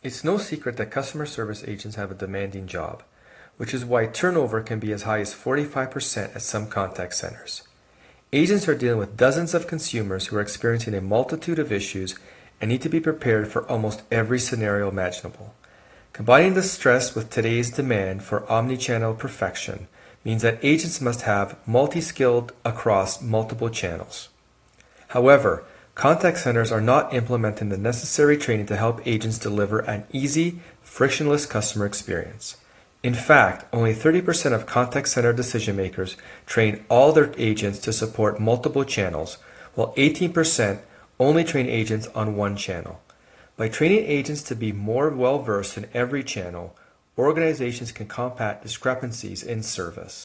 It's no secret that customer service agents have a demanding job, which is why turnover can be as high as 45% at some contact centers. Agents are dealing with dozens of consumers who are experiencing a multitude of issues and need to be prepared for almost every scenario imaginable. Combining the stress with today's demand for omnichannel perfection means that agents must have multi-skilled across multiple channels. However, contact centers are not implementing the necessary training to help agents deliver an easy, frictionless customer experience. In fact, only 30% of contact center decision makers train all their agents to support multiple channels, while 18% only train agents on one channel. By training agents to be more well versed in every channel, organizations can combat discrepancies in service.